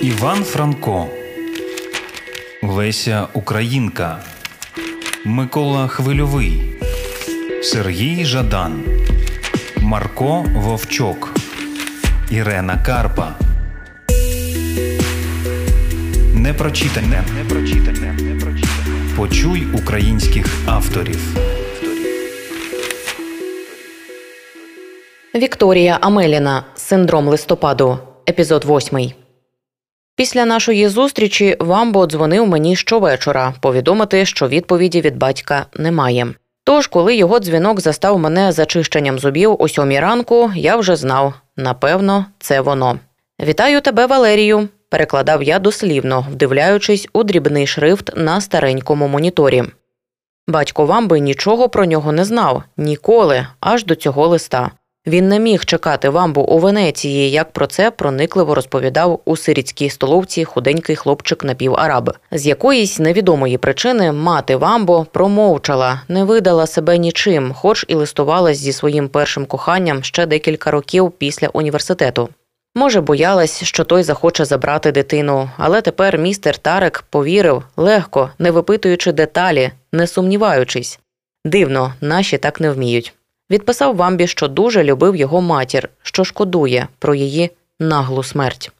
Іван Франко, Леся Українка, Микола Хвильовий, Сергій Жадан, Марко Вовчок, Ірена Карпа. Непрочитане. Непрочитане. Почуй українських авторів. Вікторія Амеліна. Синдром листопаду. Епізод 8. Після нашої зустрічі Вамбо дзвонив мені щовечора повідомити, що відповіді від батька немає. Тож, коли його дзвінок застав мене зачищенням зубів о сьомій ранку, я вже знав напевно, це воно. Вітаю тебе, Валерію, перекладав я дослівно, вдивляючись у дрібний шрифт на старенькому моніторі. Батько Вамби нічого про нього не знав ніколи, аж до цього листа. Він не міг чекати вамбу у Венеції, як про це проникливо розповідав у сирітській столовці худенький хлопчик напівараб. З якоїсь невідомої причини мати Вамбо промовчала, не видала себе нічим, хоч і листувалась зі своїм першим коханням ще декілька років після університету. Може, боялась, що той захоче забрати дитину, але тепер містер Тарек повірив легко, не випитуючи деталі, не сумніваючись. Дивно, наші так не вміють. Відписав Вамбі, що дуже любив його матір, що шкодує про її наглу смерть.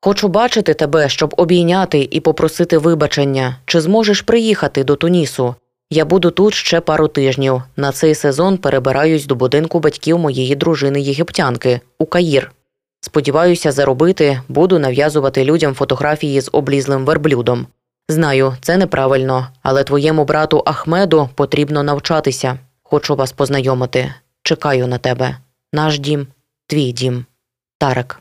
Хочу бачити тебе, щоб обійняти і попросити вибачення, чи зможеш приїхати до Тунісу. Я буду тут ще пару тижнів. На цей сезон перебираюсь до будинку батьків моєї дружини єгиптянки у Каїр. Сподіваюся, заробити, буду нав'язувати людям фотографії з облізлим верблюдом. Знаю, це неправильно, але твоєму брату Ахмеду потрібно навчатися. Хочу вас познайомити. Чекаю на тебе. Наш дім, твій дім. Тарек.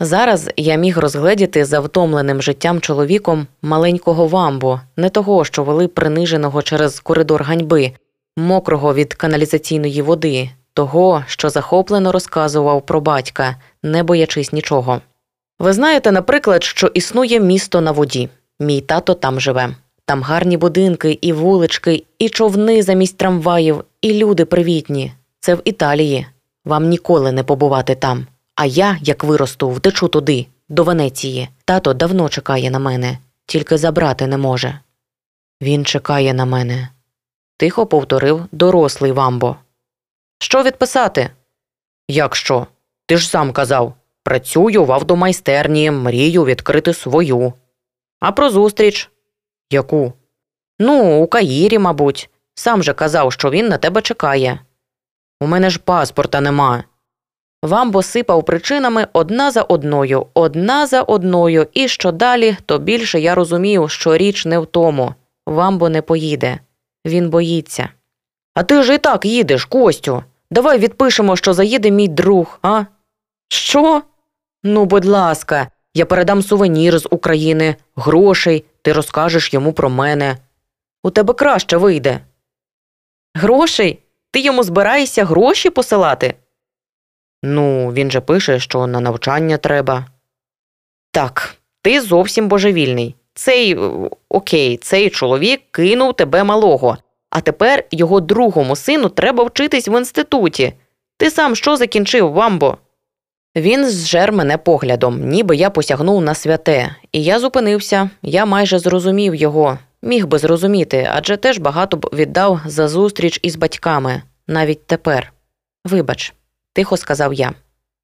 Зараз я міг розгледіти за втомленим життям чоловіком маленького вамбо, не того, що вели приниженого через коридор ганьби, мокрого від каналізаційної води, того, що захоплено розказував про батька, не боячись нічого. Ви знаєте, наприклад, що існує місто на воді. Мій тато там живе. Там гарні будинки, і вулички, і човни замість трамваїв, і люди привітні. Це в Італії. Вам ніколи не побувати там. А я, як виросту, втечу туди, до Венеції. Тато давно чекає на мене, тільки забрати не може. Він чекає на мене. Тихо повторив дорослий вамбо. Що відписати? Як що? Ти ж сам казав працюю в автомайстерні, мрію відкрити свою. А про зустріч? Яку? Ну, у Каїрі, мабуть. Сам же казав, що він на тебе чекає. У мене ж паспорта нема. Вамбо сипав причинами одна за одною, одна за одною, і що далі, то більше я розумів, що річ не в тому. Вамбо не поїде. Він боїться. А ти ж і так їдеш, Костю. Давай відпишемо, що заїде мій друг, а? Що? Ну, будь ласка, я передам сувенір з України, грошей, ти розкажеш йому про мене. У тебе краще вийде. Грошей? Ти йому збираєшся гроші посилати? Ну, він же пише, що на навчання треба. Так, ти зовсім божевільний. Цей окей, цей чоловік кинув тебе малого, а тепер його другому сину треба вчитись в інституті. Ти сам що закінчив, Вамбо? Він зжер мене поглядом, ніби я посягнув на святе, і я зупинився, я майже зрозумів його, міг би зрозуміти, адже теж багато б віддав за зустріч із батьками, навіть тепер. Вибач, тихо сказав я.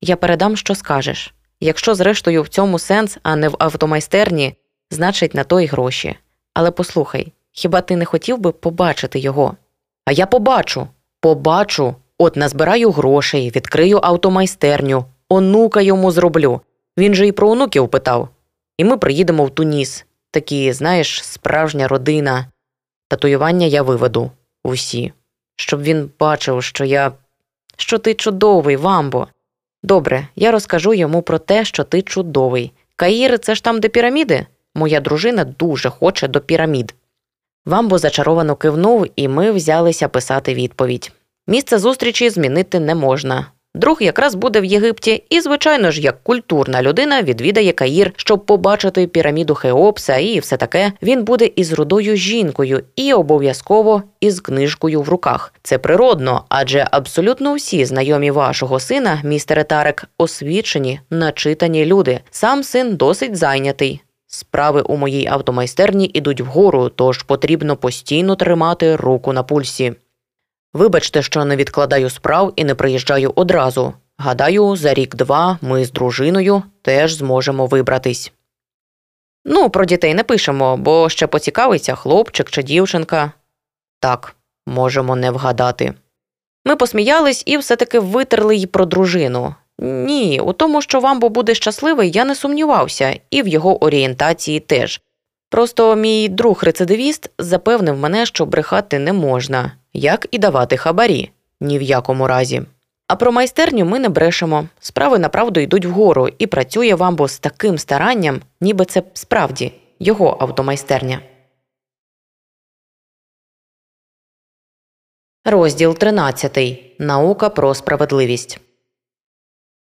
Я передам, що скажеш. Якщо, зрештою, в цьому сенс, а не в автомайстерні, значить на то й гроші. Але послухай, хіба ти не хотів би побачити його? А я побачу, побачу, от назбираю грошей, відкрию автомайстерню онука йому зроблю. Він же і про онуків питав. І ми приїдемо в Туніс. Такі, знаєш, справжня родина. Татуювання я виведу усі, щоб він бачив, що я. що ти чудовий, Вамбо. Добре, я розкажу йому про те, що ти чудовий. Каїр це ж там, де піраміди? Моя дружина дуже хоче до пірамід. Вамбо зачаровано кивнув, і ми взялися писати відповідь. Місце зустрічі змінити не можна. Друг якраз буде в Єгипті, і, звичайно ж, як культурна людина відвідає Каїр, щоб побачити піраміду Хеопса і все таке. Він буде із рудою жінкою і обов'язково із книжкою в руках. Це природно, адже абсолютно всі знайомі вашого сина, містере Тарек, освічені, начитані люди. Сам син досить зайнятий. Справи у моїй автомайстерні ідуть вгору, тож потрібно постійно тримати руку на пульсі. Вибачте, що не відкладаю справ і не приїжджаю одразу. Гадаю, за рік-два ми з дружиною теж зможемо вибратись. Ну, про дітей не пишемо, бо ще поцікавиться хлопчик чи дівчинка. Так, можемо не вгадати. Ми посміялись і все таки витерли й про дружину. Ні, у тому, що Вамбо буде щасливий, я не сумнівався, і в його орієнтації теж. Просто мій друг рецидивіст запевнив мене, що брехати не можна, як і давати хабарі ні в якому разі. А про майстерню ми не брешемо. Справи направду йдуть вгору, і працює Вамбо з таким старанням, ніби це справді його автомайстерня. Розділ 13. Наука про справедливість.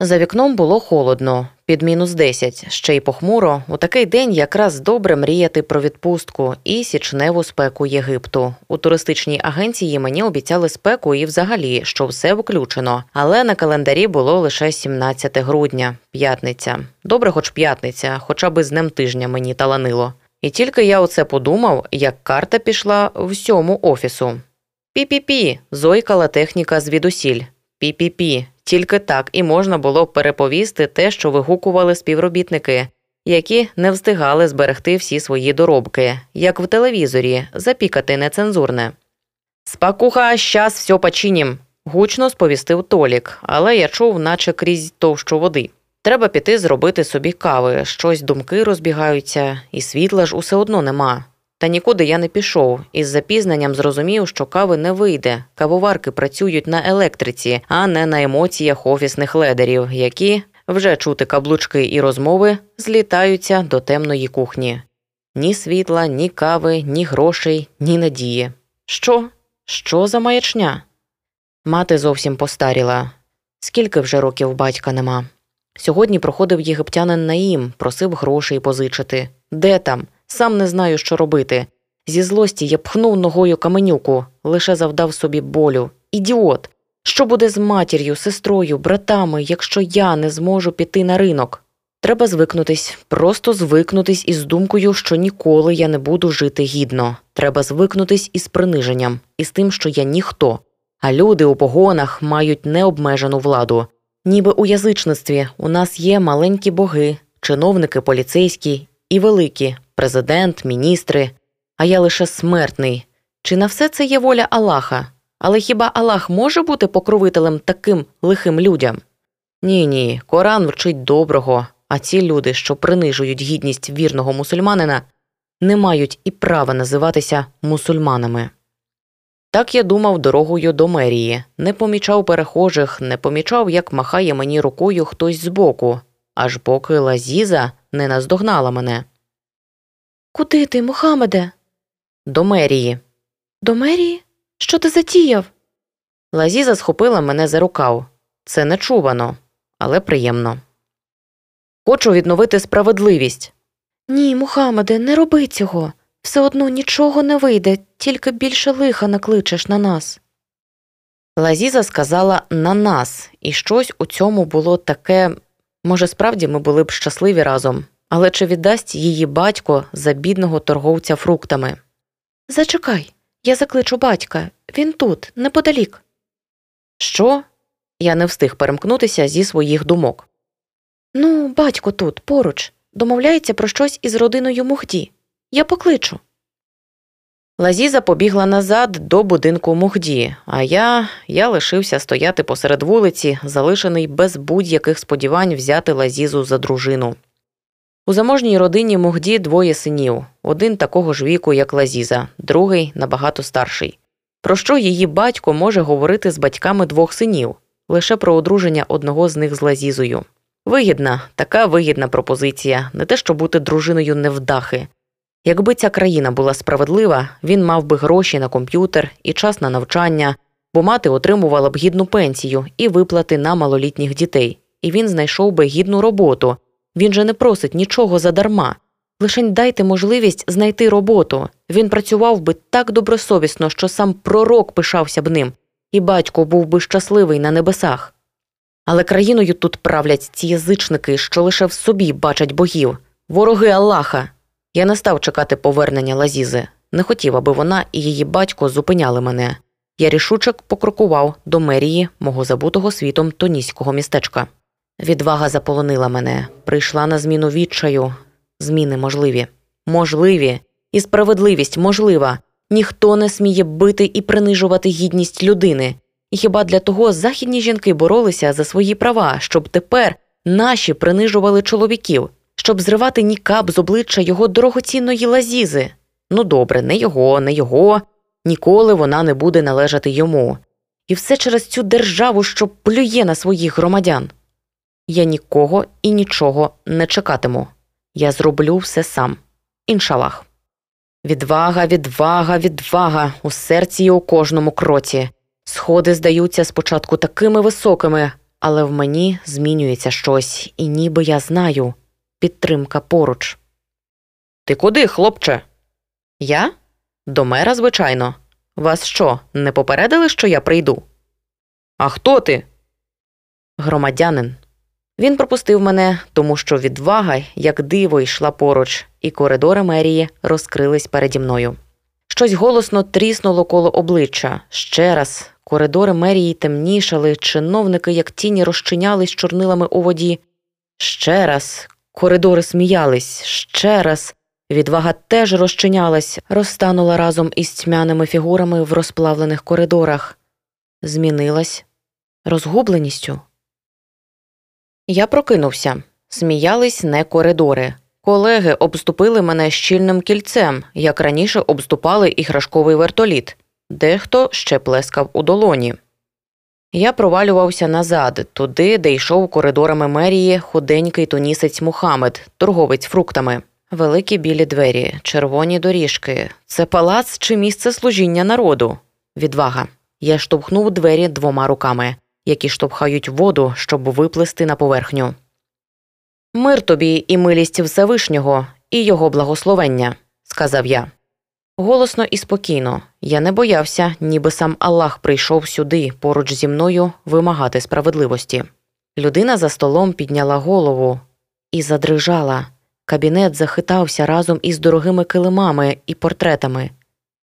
За вікном було холодно, під мінус 10, ще й похмуро. У такий день якраз добре мріяти про відпустку і січневу спеку Єгипту. У туристичній агенції мені обіцяли спеку і взагалі, що все включено. Але на календарі було лише 17 грудня, п'ятниця. Добре, хоч п'ятниця, хоча би з днем тижня мені таланило. І тільки я оце подумав, як карта пішла всьому офісу. Пі-пі-пі, зойкала техніка звідусіль. Пі-пі-пі. Тільки так і можна було переповісти те, що вигукували співробітники, які не встигали зберегти всі свої доробки, як в телевізорі, запікати нецензурне. Спакуха, щас все починім, гучно сповістив Толік, але я чув, наче крізь товщу води. Треба піти зробити собі кави, щось думки розбігаються, і світла ж усе одно нема. Та нікуди я не пішов, із запізненням зрозумів, що кави не вийде. Кавоварки працюють на електриці, а не на емоціях офісних ледерів, які вже чути каблучки і розмови злітаються до темної кухні. Ні світла, ні кави, ні грошей, ні надії. Що? Що за маячня? Мати зовсім постаріла. Скільки вже років батька нема. Сьогодні проходив єгиптянин Наїм, просив грошей позичити. Де там? Сам не знаю, що робити. Зі злості я пхнув ногою каменюку, лише завдав собі болю. Ідіот! Що буде з матір'ю, сестрою, братами, якщо я не зможу піти на ринок? Треба звикнутись, просто звикнутись із думкою, що ніколи я не буду жити гідно. Треба звикнутись із приниженням, із тим, що я ніхто. А люди у погонах мають необмежену владу. Ніби у язичництві у нас є маленькі боги, чиновники поліцейські і великі, президент, міністри, а я лише смертний. Чи на все це є воля Аллаха? Але хіба Аллах може бути покровителем таким лихим людям? Ні, ні, Коран вчить доброго, а ці люди, що принижують гідність вірного мусульманина, не мають і права називатися мусульманами. Так я думав дорогою до мерії, не помічав перехожих, не помічав, як махає мені рукою хтось збоку, аж поки Лазіза не наздогнала мене. Куди ти, Мухаммеде? До мерії. До мерії? Що ти затіяв? Лазіза схопила мене за рукав. Це нечувано, але приємно. Хочу відновити справедливість. Ні, Мухаммеде, не роби цього. Все одно нічого не вийде, тільки більше лиха накличеш на нас. Лазіза сказала на нас, і щось у цьому було таке. Може, справді ми були б щасливі разом, але чи віддасть її батько за бідного торговця фруктами? Зачекай, я закличу батька. Він тут, неподалік. Що? Я не встиг перемкнутися зі своїх думок. Ну, батько тут, поруч, домовляється про щось із родиною Мухді. Я покличу. Лазіза побігла назад до будинку Мухді, а я я лишився стояти посеред вулиці, залишений без будь-яких сподівань взяти Лазізу за дружину. У заможній родині Мухді двоє синів один такого ж віку, як Лазіза, другий набагато старший. Про що її батько може говорити з батьками двох синів, лише про одруження одного з них з Лазізою. Вигідна, така вигідна пропозиція, не те, що бути дружиною невдахи. Якби ця країна була справедлива, він мав би гроші на комп'ютер і час на навчання, бо мати отримувала б гідну пенсію і виплати на малолітніх дітей, і він знайшов би гідну роботу. Він же не просить нічого задарма. Лишень дайте можливість знайти роботу. Він працював би так добросовісно, що сам пророк пишався б ним, і батько був би щасливий на небесах. Але країною тут правлять ці язичники, що лише в собі бачать богів, вороги Аллаха. Я не став чекати повернення Лазізи, не хотів, аби вона і її батько зупиняли мене. Я рішуче покрокував до мерії мого забутого світом тоніського містечка. Відвага заполонила мене, прийшла на зміну відчаю. Зміни можливі, можливі, і справедливість можлива. Ніхто не сміє бити і принижувати гідність людини. І хіба для того західні жінки боролися за свої права, щоб тепер наші принижували чоловіків, щоб зривати нікап з обличчя його дорогоцінної лазізи? Ну добре, не його, не його, ніколи вона не буде належати йому. І все через цю державу, що плює на своїх громадян. Я нікого і нічого не чекатиму. Я зроблю все сам. Іншалах. Відвага, відвага, відвага у серці і у кожному кроці. Сходи здаються спочатку такими високими, але в мені змінюється щось, і ніби я знаю підтримка поруч. Ти куди, хлопче? Я? До мера, звичайно. Вас що, не попередили, що я прийду? А хто ти? Громадянин. Він пропустив мене, тому що відвага, як диво, йшла поруч, і коридори мерії розкрились переді мною. Щось голосно тріснуло коло обличчя. Ще раз коридори мерії темнішали, чиновники, як тіні, розчинялись чорнилами у воді. Ще раз коридори сміялись, ще раз відвага теж розчинялась, розтанула разом із тьмяними фігурами в розплавлених коридорах, змінилась розгубленістю. Я прокинувся. Сміялись не коридори. Колеги обступили мене щільним кільцем, як раніше обступали іграшковий вертоліт, дехто ще плескав у долоні. Я провалювався назад, туди, де йшов коридорами мерії худенький тунісець Мухамед, торговець фруктами, великі білі двері, червоні доріжки. Це палац чи місце служіння народу. Відвага. Я штовхнув двері двома руками які штовхають воду, щоб виплисти на поверхню. Мир тобі і милість Всевишнього, і його благословення, сказав я. Голосно і спокійно, я не боявся, ніби сам Аллах прийшов сюди поруч зі мною вимагати справедливості. Людина за столом підняла голову і задрижала. Кабінет захитався разом із дорогими килимами і портретами.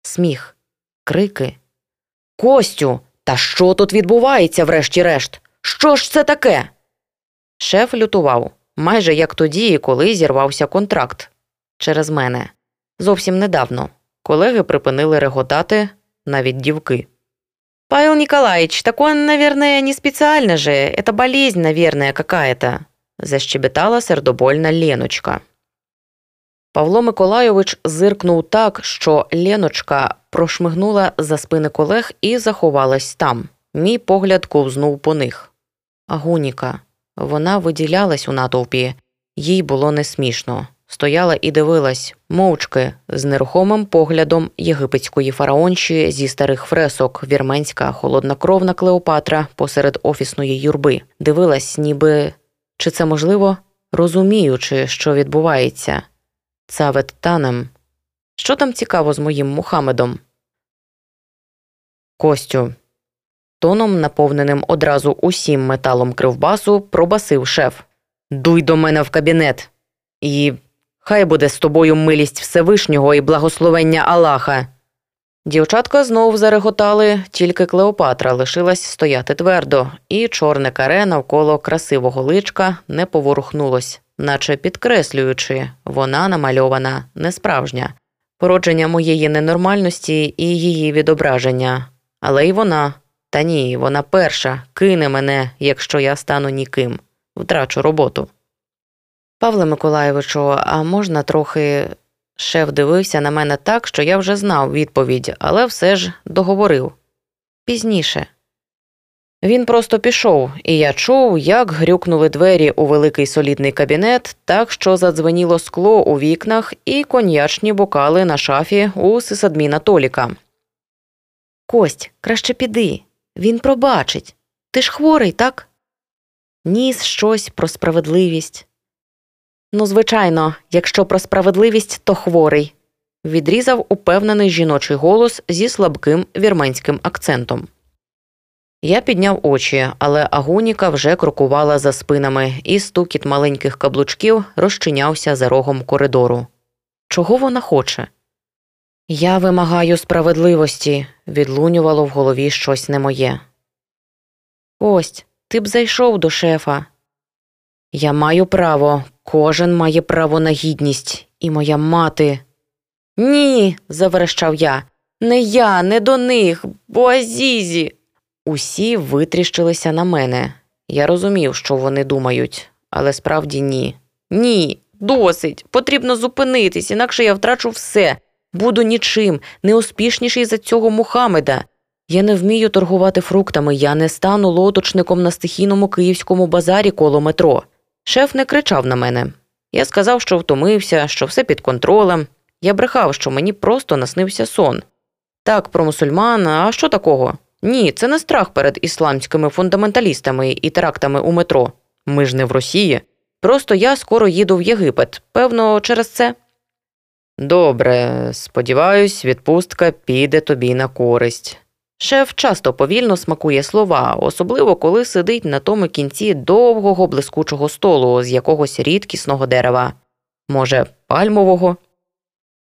Сміх, крики. Костю, та що тут відбувається, врешті-решт? Що ж це таке? Шеф лютував майже як тоді, коли зірвався контракт через мене. Зовсім недавно. Колеги припинили реготати навіть дівки. Павел Николаевич, так он, наверное, не специально же, это болезнь, наверное, какая-то, защебетала сердобольна Леночка. Павло Миколайович зиркнув так, що Леночка прошмигнула за спини колег і заховалась там. Мій погляд ковзнув по них. Агуніка. Вона виділялась у натовпі, їй було не смішно. Стояла і дивилась, мовчки, з нерухомим поглядом єгипетської фараонші зі старих фресок, вірменська холоднокровна Клеопатра посеред офісної юрби. Дивилась, ніби чи це можливо, розуміючи, що відбувається. Цавет танем. Що там цікаво з моїм Мухамедом? Костю. Тоном, наповненим одразу усім металом кривбасу, пробасив шеф. Дуй до мене в кабінет. І хай буде з тобою милість Всевишнього і благословення Аллаха. Дівчатка знов зареготали, тільки Клеопатра лишилась стояти твердо, і чорне каре навколо красивого личка не поворухнулось, наче підкреслюючи, вона намальована несправжня, породження моєї ненормальності і її відображення. Але й вона, та ні, вона перша кине мене, якщо я стану ніким, втрачу роботу. Павле Миколаєвичу, а можна трохи. Шеф дивився на мене так, що я вже знав відповідь, але все ж договорив пізніше. Він просто пішов, і я чув, як грюкнули двері у великий солідний кабінет, так що задзвеніло скло у вікнах і коньячні бокали на шафі у сисадміна Толіка. Кость, краще піди. він пробачить. Ти ж хворий, так? Ніс щось про справедливість. Ну, звичайно, якщо про справедливість, то хворий, відрізав упевнений жіночий голос зі слабким вірменським акцентом. Я підняв очі, але агуніка вже крокувала за спинами, і стукіт маленьких каблучків розчинявся за рогом коридору. Чого вона хоче? Я вимагаю справедливості, відлунювало в голові щось не моє. Ось, ти б зайшов до шефа. Я маю право, кожен має право на гідність, і моя мати. Ні, заверещав я. Не я, не до них, бо Азізі. Усі витріщилися на мене. Я розумів, що вони думають, але справді ні. Ні, досить. Потрібно зупинитись, інакше я втрачу все. Буду нічим, неуспішніший за цього Мухамеда. Я не вмію торгувати фруктами, я не стану лоточником на стихійному київському базарі коло метро. Шеф не кричав на мене. Я сказав, що втомився, що все під контролем. Я брехав, що мені просто наснився сон. Так, про мусульман, а що такого? Ні, це не страх перед ісламськими фундаменталістами і терактами у метро. Ми ж не в Росії. Просто я скоро їду в Єгипет. Певно, через це. Добре, сподіваюсь, відпустка піде тобі на користь. Шеф часто повільно смакує слова, особливо коли сидить на тому кінці довгого блискучого столу з якогось рідкісного дерева, може, пальмового.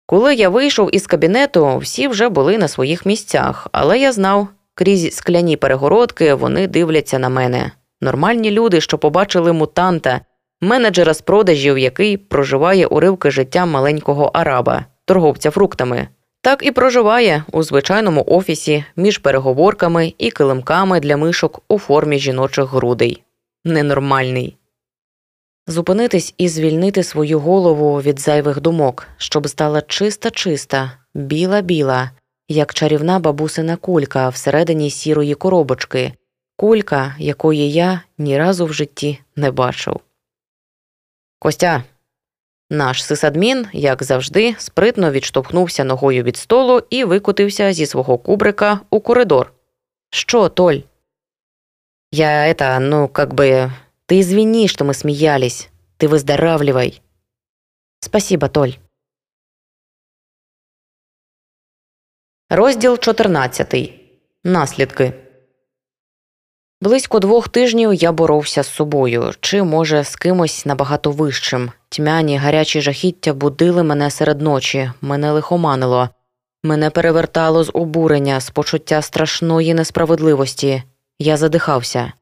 Коли я вийшов із кабінету, всі вже були на своїх місцях, але я знав, крізь скляні перегородки вони дивляться на мене. Нормальні люди, що побачили мутанта, менеджера з продажів, який проживає уривки життя маленького араба, торговця фруктами. Так і проживає у звичайному офісі між переговорками і килимками для мишок у формі жіночих грудей. Ненормальний. Зупинитись і звільнити свою голову від зайвих думок, щоб стала чиста чиста, біла біла, як чарівна бабусина кулька всередині сірої коробочки, кулька, якої я ні разу в житті не бачив. Костя. Наш сисадмін, як завжди, спритно відштовхнувся ногою від столу і викотився зі свого кубрика у коридор. Що, Толь? Я это, ну, как бы... Ты извини, что мы смеялись. Ты выздоравливай. Спасибо, Толь. Розділ 14. Наслідки. Близько двох тижнів я боровся з собою, чи, може, з кимось набагато вищим. Тьмяні гарячі жахіття будили мене серед ночі, мене лихоманило, мене перевертало з обурення, з почуття страшної несправедливості. Я задихався.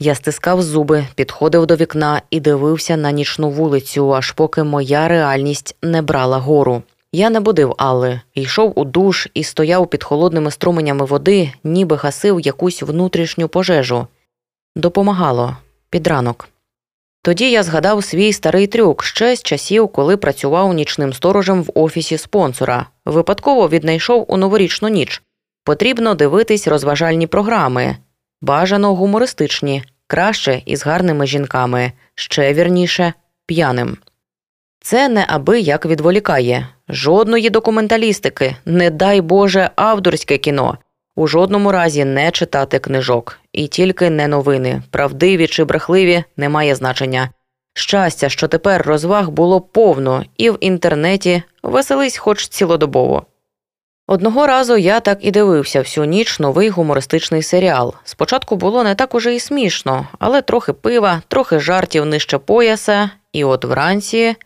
Я стискав зуби, підходив до вікна і дивився на нічну вулицю, аж поки моя реальність не брала гору. Я не будив Алли, йшов у душ і стояв під холодними струменями води, ніби гасив якусь внутрішню пожежу. Допомагало під ранок. Тоді я згадав свій старий трюк ще з часів, коли працював нічним сторожем в офісі спонсора. Випадково віднайшов у новорічну ніч. Потрібно дивитись розважальні програми, бажано гумористичні, краще із гарними жінками, ще вірніше п'яним. Це не аби як відволікає, жодної документалістики, не дай Боже, авторське кіно, у жодному разі не читати книжок, і тільки не новини, правдиві чи брехливі, немає значення. Щастя, що тепер розваг було повно, і в інтернеті веселись хоч цілодобово. Одного разу я так і дивився всю ніч новий гумористичний серіал. Спочатку було не так уже і смішно, але трохи пива, трохи жартів нижче пояса, і от вранці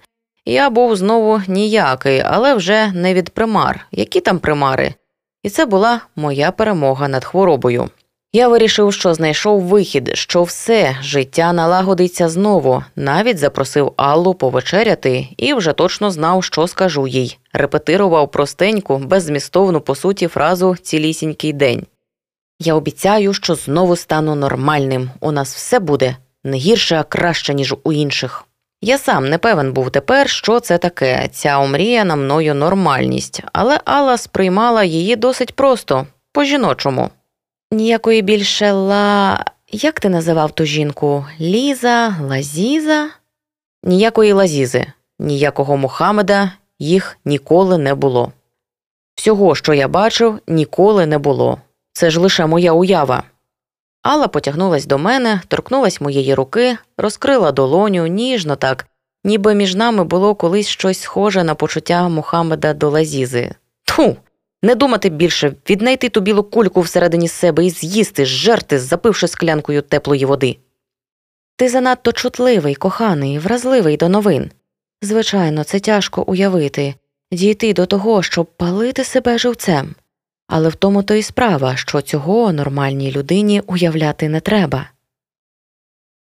я був знову ніякий, але вже не від примар. Які там примари? І це була моя перемога над хворобою. Я вирішив, що знайшов вихід, що все життя налагодиться знову, навіть запросив Аллу повечеряти і вже точно знав, що скажу їй. Репетирував простеньку, беззмістовну по суті фразу цілісінький день. Я обіцяю, що знову стану нормальним. У нас все буде не гірше, а краще, ніж у інших. Я сам не певен був тепер, що це таке, ця омріяна мною нормальність, але Алла сприймала її досить просто, по жіночому. Ніякої більше ла. Як ти називав ту жінку? Ліза, Лазіза? Ніякої лазізи, ніякого Мухаммеда їх ніколи не було. Всього, що я бачив, ніколи не було. Це ж лише моя уява. Алла потягнулась до мене, торкнулась моєї руки, розкрила долоню, ніжно так, ніби між нами було колись щось схоже на почуття Мухаммеда до Лазізи. Тху! Не думати більше, віднайти ту білу кульку всередині себе і з'їсти, жерти, запивши склянкою теплої води. Ти занадто чутливий, коханий, вразливий до новин. Звичайно, це тяжко уявити, дійти до того, щоб палити себе живцем. Але в тому то і справа, що цього нормальній людині уявляти не треба.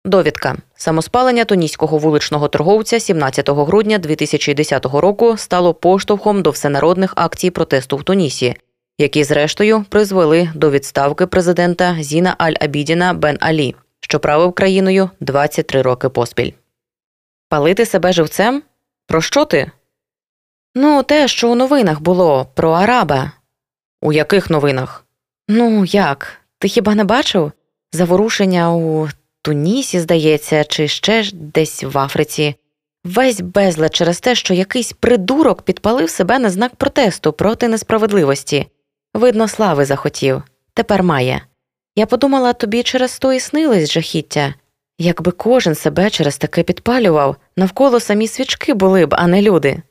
Довідка самоспалення туніського вуличного торговця 17 грудня 2010 року стало поштовхом до всенародних акцій протесту в Тунісі, які, зрештою, призвели до відставки президента Зіна Аль-Абідіна Бен Алі, що правив країною 23 роки поспіль. Палити себе живцем? Про що ти? Ну, те, що у новинах було про араба. У яких новинах? Ну, як? Ти хіба не бачив? Заворушення у Тунісі, здається, чи ще десь в Африці. Весь безлад через те, що якийсь придурок підпалив себе на знак протесту проти несправедливості. Видно, слави захотів. Тепер має. Я подумала, тобі через то і снилось жахіття. Якби кожен себе через таке підпалював, навколо самі свічки були б, а не люди.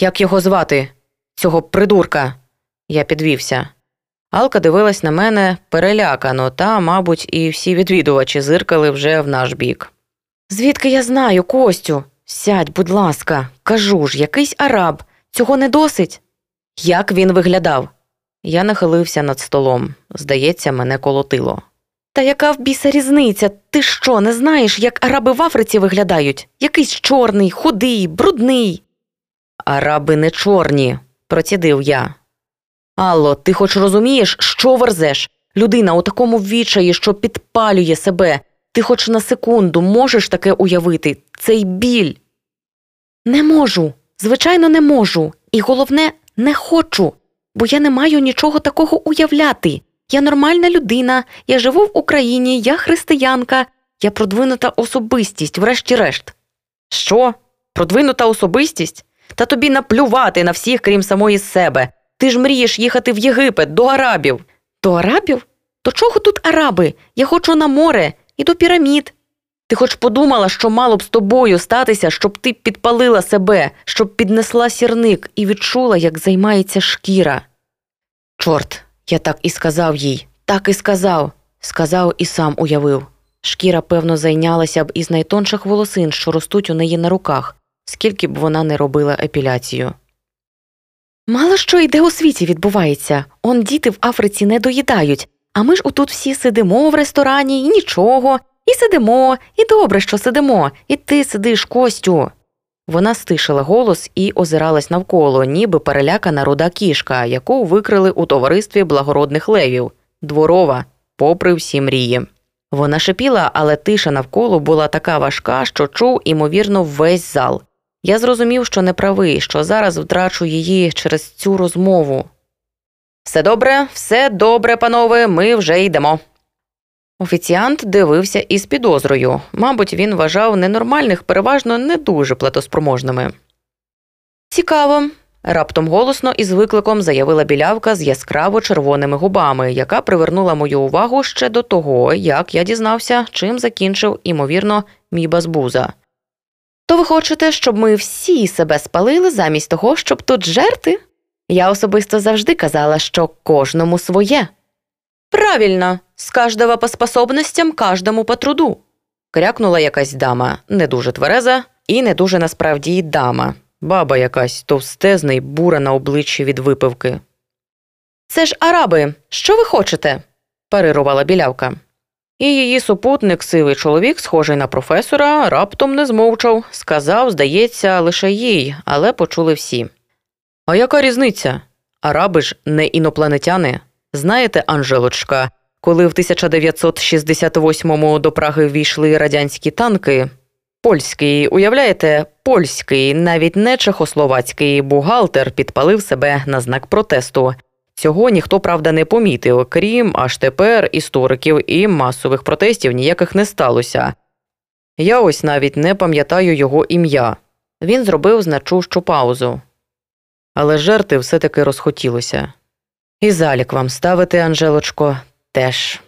Як його звати? Цього придурка? Я підвівся. Алка дивилась на мене перелякано, та, мабуть, і всі відвідувачі зиркали вже в наш бік. Звідки я знаю, Костю? Сядь, будь ласка, кажу ж, якийсь араб. Цього не досить. Як він виглядав? Я нахилився над столом. Здається, мене колотило. Та яка в біса різниця? Ти що, не знаєш, як араби в Африці виглядають? Якийсь чорний, худий, брудний. Араби не чорні, процідив я. Алло, ти хоч розумієш, що верзеш? Людина у такому відчаї, що підпалює себе. Ти хоч на секунду можеш таке уявити, цей біль. Не можу, звичайно, не можу. І головне, не хочу, бо я не маю нічого такого уявляти. Я нормальна людина, я живу в Україні, я християнка, я продвинута особистість, врешті-решт. Що? Продвинута особистість? Та тобі наплювати на всіх, крім самої себе. Ти ж мрієш їхати в Єгипет до арабів. До арабів? То чого тут араби? Я хочу на море і до пірамід. Ти хоч подумала, що мало б з тобою статися, щоб ти підпалила себе, щоб піднесла сірник і відчула, як займається шкіра. Чорт, я так і сказав їй, так і сказав, сказав і сам уявив. Шкіра, певно, зайнялася б із найтонших волосин, що ростуть у неї на руках, скільки б вона не робила епіляцію. Мало що йде у світі відбувається. Он діти в Африці не доїдають, а ми ж отут всі сидимо в ресторані і нічого, і сидимо, і добре, що сидимо, і ти сидиш, Костю. Вона стишила голос і озиралась навколо, ніби перелякана руда кішка, яку викрили у товаристві благородних левів, дворова, попри всі мрії. Вона шипіла, але тиша навколо була така важка, що чув, імовірно, весь зал. Я зрозумів, що не правий, що зараз втрачу її через цю розмову. Все добре, все добре, панове, ми вже йдемо. Офіціант дивився із підозрою. Мабуть, він вважав ненормальних переважно не дуже платоспроможними. Цікаво. Раптом голосно і з викликом заявила білявка з яскраво червоними губами, яка привернула мою увагу ще до того, як я дізнався, чим закінчив, імовірно, мій базбуза. То ви хочете, щоб ми всі себе спалили замість того, щоб тут жерти? Я особисто завжди казала, що кожному своє. Правильно, з кожного по способностям, кожному по труду. крякнула якась дама, не дуже твереза, і не дуже насправді й дама, баба якась товстезна й бура на обличчі від випивки. Це ж араби, що ви хочете? парирувала білявка. І її супутник, сивий чоловік, схожий на професора, раптом не змовчав, сказав, здається, лише їй, але почули всі. А яка різниця? Араби ж не інопланетяни. Знаєте, Анжелочка, коли в 1968-му до Праги ввійшли радянські танки, польський, уявляєте, польський, навіть не чехословацький бухгалтер підпалив себе на знак протесту. Цього ніхто, правда, не помітив, крім аж тепер істориків і масових протестів ніяких не сталося. Я ось навіть не пам'ятаю його ім'я. Він зробив значущу паузу. Але жерти все таки розхотілося. І залік вам ставити, Анжелочко, теж.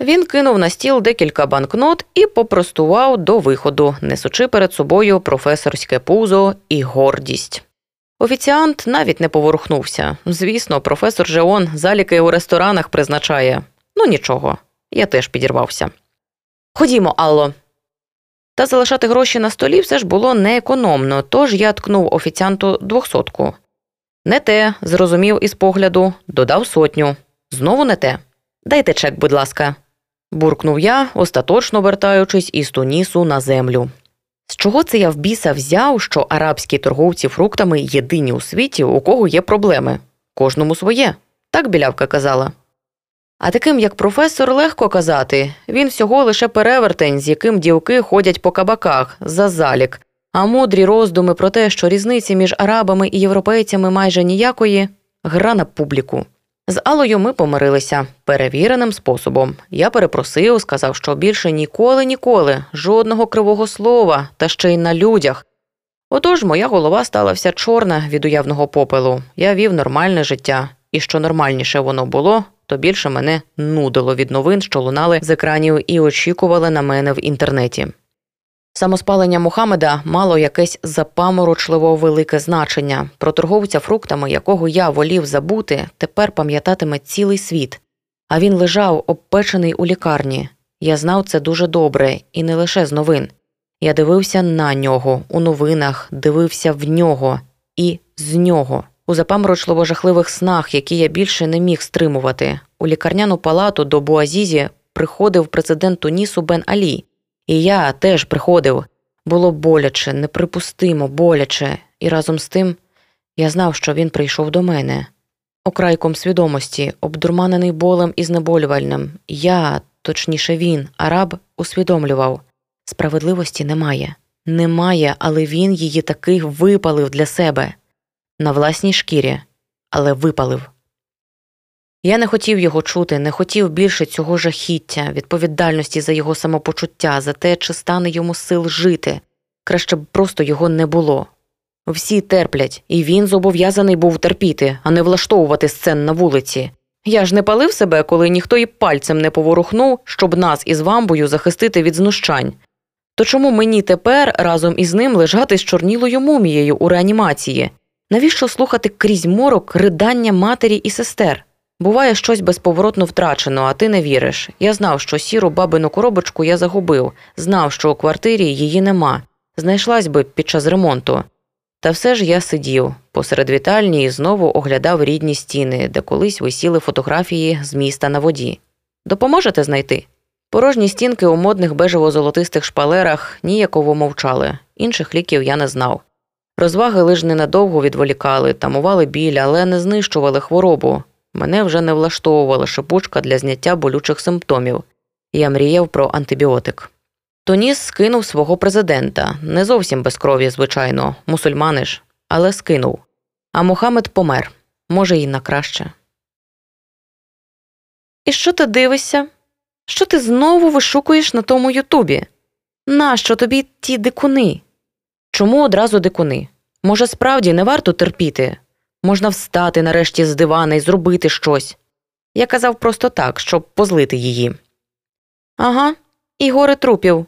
Він кинув на стіл декілька банкнот і попростував до виходу, несучи перед собою професорське пузо і гордість. Офіціант навіть не поворухнувся. Звісно, професор Жеон заліки у ресторанах призначає. Ну нічого, я теж підірвався. Ходімо, Алло. Та залишати гроші на столі все ж було неекономно, тож я ткнув офіціанту двохсотку. Не те, зрозумів із погляду, додав сотню. Знову не те. Дайте чек, будь ласка, буркнув я, остаточно вертаючись із Тунісу на землю. З чого це я в біса взяв, що арабські торговці фруктами єдині у світі, у кого є проблеми? Кожному своє. Так білявка казала. А таким, як професор, легко казати він всього лише перевертень, з яким дівки ходять по кабаках за залік, а мудрі роздуми про те, що різниці між арабами і європейцями майже ніякої, гра на публіку. З Алою ми помирилися перевіреним способом. Я перепросив, сказав, що більше ніколи, ніколи, жодного кривого слова, та ще й на людях. Отож моя голова стала вся чорна від уявного попелу. Я вів нормальне життя, і що нормальніше воно було, то більше мене нудило від новин, що лунали з екранів і очікували на мене в інтернеті. Самоспалення Мухаммеда мало якесь запаморочливо велике значення. Про торговця фруктами, якого я волів забути, тепер пам'ятатиме цілий світ. А він лежав обпечений у лікарні. Я знав це дуже добре, і не лише з новин. Я дивився на нього у новинах, дивився в нього і з нього у запаморочливо жахливих снах, які я більше не міг стримувати. У лікарняну палату до Буазізі приходив президент Тунісу Бен Алі. І я теж приходив. Було боляче, неприпустимо, боляче, і разом з тим я знав, що він прийшов до мене. Окрайком свідомості, обдурманений болем і знеболювальним, я, точніше він, араб, усвідомлював справедливості немає. Немає, але він її таки випалив для себе на власній шкірі, але випалив. Я не хотів його чути, не хотів більше цього жахіття, відповідальності за його самопочуття, за те, чи стане йому сил жити. Краще б просто його не було. Всі терплять, і він зобов'язаний був терпіти, а не влаштовувати сцен на вулиці. Я ж не палив себе, коли ніхто і пальцем не поворухнув, щоб нас із вамбою захистити від знущань. То чому мені тепер разом із ним лежати з чорнілою мумією у реанімації? Навіщо слухати крізь морок ридання матері і сестер? Буває щось безповоротно втрачено, а ти не віриш. Я знав, що сіру бабину коробочку я загубив, знав, що у квартирі її нема, знайшлась би під час ремонту. Та все ж я сидів посеред вітальні і знову оглядав рідні стіни, де колись висіли фотографії з міста на воді. Допоможете знайти? Порожні стінки у модних бежево-золотистих шпалерах ніяково мовчали, інших ліків я не знав. Розваги лиш ненадовго відволікали, тамували біль, але не знищували хворобу. Мене вже не влаштовувала шипучка для зняття болючих симптомів. Я мріяв про антибіотик. Тоніс скинув свого президента, не зовсім без крові, звичайно, мусульмани ж, але скинув. А Мухаммед помер, може, і на краще. І що ти дивишся? Що ти знову вишукуєш на тому Ютубі? Нащо тобі ті дикуни? Чому одразу дикуни? Може, справді не варто терпіти? Можна встати нарешті з дивана і зробити щось. Я казав просто так, щоб позлити її. Ага, і гори трупів.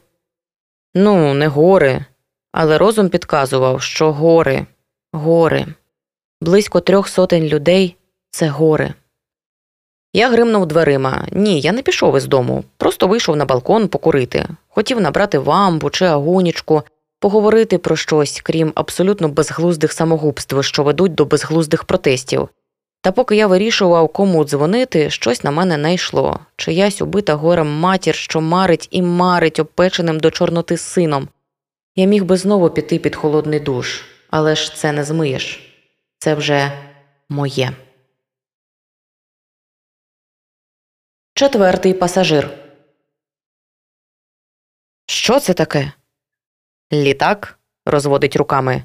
Ну, не гори, але розум підказував, що гори, гори. Близько трьох сотень людей це гори. Я гримнув дверима. Ні, я не пішов із дому, просто вийшов на балкон покурити. Хотів набрати вамбу чи агунічку, поговорити про щось, крім абсолютно безглуздих самогубств, що ведуть до безглуздих протестів. Та поки я вирішував, кому дзвонити, щось на мене не йшло чиясь убита горем матір, що марить і марить опеченим до чорноти сином. Я міг би знову піти під холодний душ, але ж це не змиєш. Це вже моє. Четвертий пасажир. Що це таке? Літак розводить руками.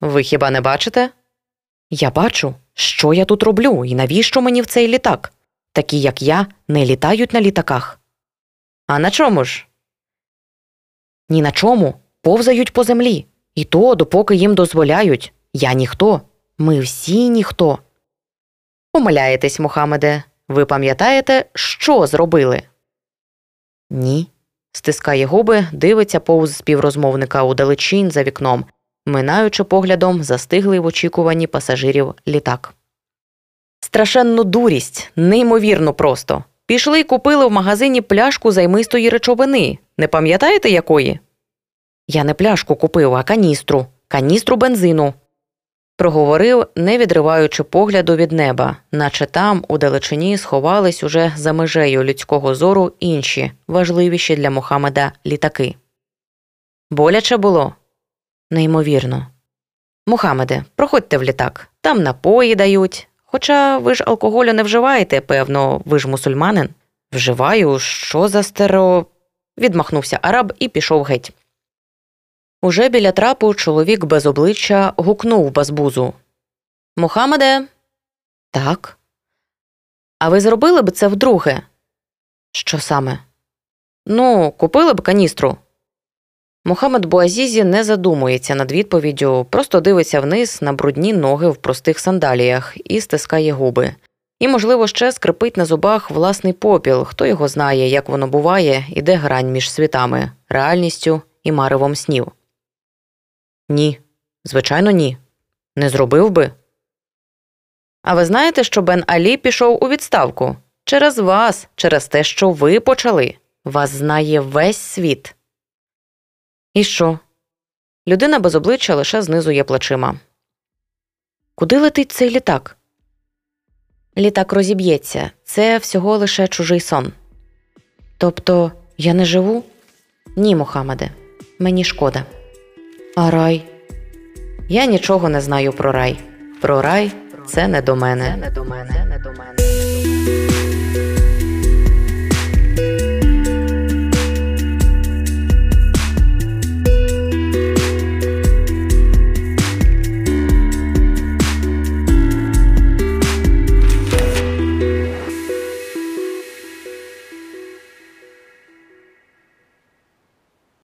Ви хіба не бачите? Я бачу, що я тут роблю і навіщо мені в цей літак? Такі, як я, не літають на літаках. А на чому ж? Ні на чому. Повзають по землі. І то, допоки їм дозволяють. Я ніхто. Ми всі ніхто. Помиляєтесь, Мухаммеде. Ви пам'ятаєте, що зробили? Ні. Стискає губи, дивиться повз співрозмовника у далечінь за вікном, минаючи поглядом застиглий в очікуванні пасажирів літак. Страшенну дурість, неймовірно просто. Пішли й купили в магазині пляшку займистої речовини. Не пам'ятаєте якої? Я не пляшку купив, а каністру, каністру бензину. Проговорив, не відриваючи погляду від неба, наче там, у далечині, сховались уже за межею людського зору інші, важливіші для Мохамеда літаки. Боляче було? Неймовірно. Мухамеде, проходьте в літак, там напої дають. Хоча ви ж алкоголю не вживаєте, певно, ви ж мусульманин. Вживаю, що за стерео. відмахнувся араб і пішов геть. Уже біля трапу чоловік без обличчя гукнув базбузу. Мухаммеде? Так. А ви зробили б це вдруге? Що саме? Ну, купили б каністру. Мухаммед Буазізі не задумується над відповіддю, просто дивиться вниз на брудні ноги в простих сандаліях і стискає губи. І, можливо, ще скрипить на зубах власний попіл, хто його знає, як воно буває і де грань між світами, реальністю і маревом снів. Ні, звичайно, ні. Не зробив би. А ви знаєте, що Бен Алі пішов у відставку? Через вас, через те, що ви почали. Вас знає весь світ. І що? Людина без обличчя лише знизує плечима. Куди летить цей літак? Літак розіб'ється. Це всього лише чужий сон. Тобто я не живу? Ні, Мухаммеде. Мені шкода. А рай? Я нічого не знаю про рай. Про рай це не до мене. Це не до мене.